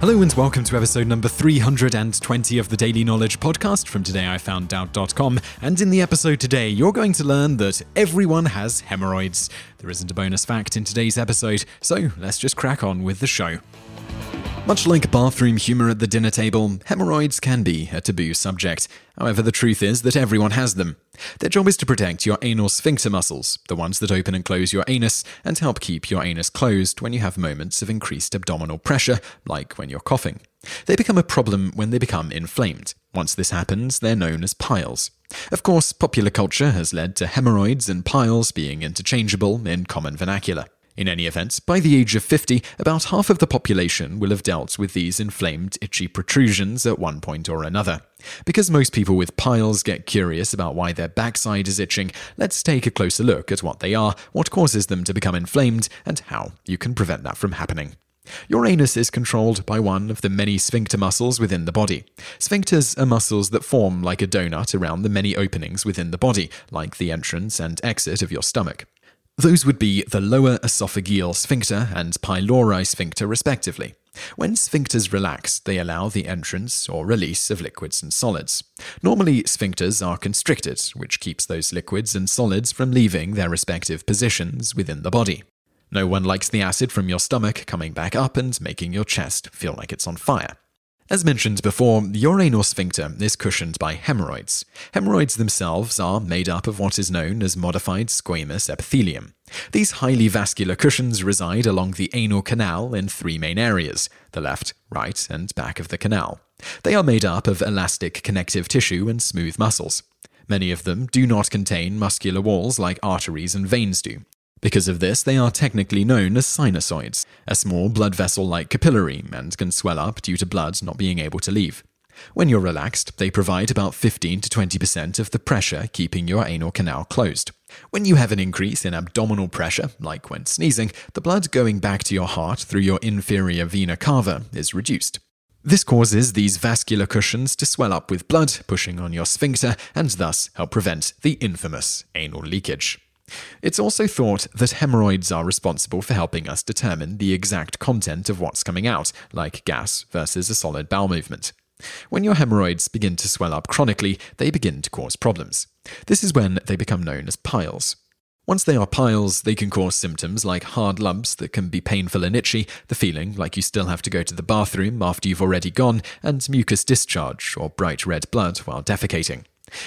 Hello and welcome to episode number 320 of the Daily Knowledge Podcast from todayifoundout.com. And in the episode today, you're going to learn that everyone has hemorrhoids. There isn't a bonus fact in today's episode, so let's just crack on with the show. Much like bathroom humour at the dinner table, hemorrhoids can be a taboo subject. However, the truth is that everyone has them. Their job is to protect your anal sphincter muscles, the ones that open and close your anus, and help keep your anus closed when you have moments of increased abdominal pressure, like when you're coughing. They become a problem when they become inflamed. Once this happens, they're known as piles. Of course, popular culture has led to hemorrhoids and piles being interchangeable in common vernacular. In any event, by the age of 50, about half of the population will have dealt with these inflamed, itchy protrusions at one point or another. Because most people with piles get curious about why their backside is itching, let's take a closer look at what they are, what causes them to become inflamed, and how you can prevent that from happening. Your anus is controlled by one of the many sphincter muscles within the body. Sphincters are muscles that form like a donut around the many openings within the body, like the entrance and exit of your stomach. Those would be the lower esophageal sphincter and pyloric sphincter, respectively. When sphincters relax, they allow the entrance or release of liquids and solids. Normally, sphincters are constricted, which keeps those liquids and solids from leaving their respective positions within the body. No one likes the acid from your stomach coming back up and making your chest feel like it's on fire. As mentioned before, the anal sphincter is cushioned by hemorrhoids. Hemorrhoids themselves are made up of what is known as modified squamous epithelium. These highly vascular cushions reside along the anal canal in three main areas the left, right, and back of the canal. They are made up of elastic connective tissue and smooth muscles. Many of them do not contain muscular walls like arteries and veins do, because of this, they are technically known as sinusoids, a small blood vessel like capillary, and can swell up due to blood not being able to leave. When you're relaxed, they provide about 15 to 20% of the pressure keeping your anal canal closed. When you have an increase in abdominal pressure, like when sneezing, the blood going back to your heart through your inferior vena cava is reduced. This causes these vascular cushions to swell up with blood, pushing on your sphincter, and thus help prevent the infamous anal leakage. It's also thought that hemorrhoids are responsible for helping us determine the exact content of what's coming out, like gas versus a solid bowel movement. When your hemorrhoids begin to swell up chronically, they begin to cause problems. This is when they become known as piles. Once they are piles, they can cause symptoms like hard lumps that can be painful and itchy, the feeling like you still have to go to the bathroom after you've already gone, and mucus discharge or bright red blood while defecating.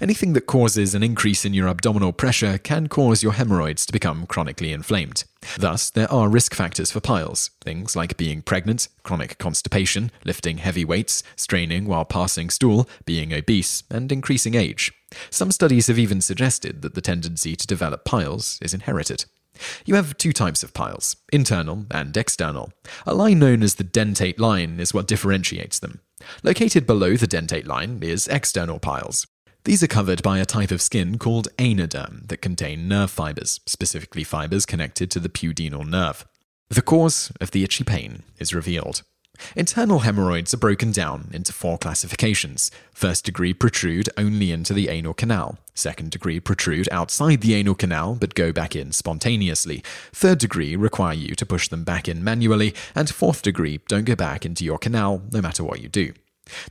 Anything that causes an increase in your abdominal pressure can cause your hemorrhoids to become chronically inflamed. Thus, there are risk factors for piles, things like being pregnant, chronic constipation, lifting heavy weights, straining while passing stool, being obese, and increasing age. Some studies have even suggested that the tendency to develop piles is inherited. You have two types of piles, internal and external. A line known as the dentate line is what differentiates them. Located below the dentate line is external piles, these are covered by a type of skin called anoderm that contain nerve fibers, specifically fibers connected to the pudendal nerve. The cause of the itchy pain is revealed. Internal hemorrhoids are broken down into four classifications. First degree protrude only into the anal canal. Second degree protrude outside the anal canal but go back in spontaneously. Third degree require you to push them back in manually. And fourth degree don't go back into your canal no matter what you do.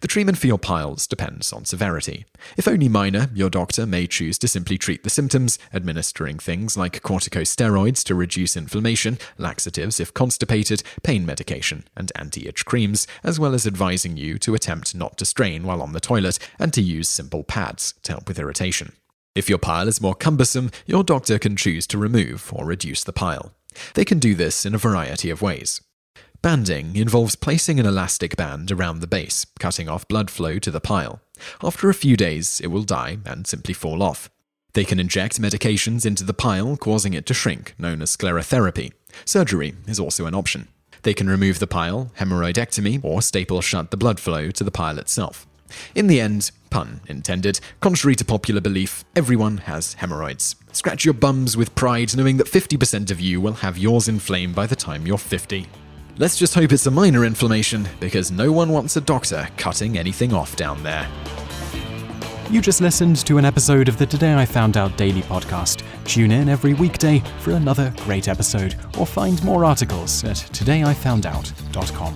The treatment for your piles depends on severity. If only minor, your doctor may choose to simply treat the symptoms, administering things like corticosteroids to reduce inflammation, laxatives if constipated, pain medication, and anti itch creams, as well as advising you to attempt not to strain while on the toilet and to use simple pads to help with irritation. If your pile is more cumbersome, your doctor can choose to remove or reduce the pile. They can do this in a variety of ways. Banding involves placing an elastic band around the base, cutting off blood flow to the pile. After a few days, it will die and simply fall off. They can inject medications into the pile, causing it to shrink, known as sclerotherapy. Surgery is also an option. They can remove the pile, hemorrhoidectomy, or staple shut the blood flow to the pile itself. In the end, pun intended, contrary to popular belief, everyone has hemorrhoids. Scratch your bums with pride knowing that 50% of you will have yours inflamed by the time you're 50. Let's just hope it's a minor inflammation, because no one wants a doctor cutting anything off down there. You just listened to an episode of the Today I Found Out Daily podcast. Tune in every weekday for another great episode, or find more articles at todayifoundout.com.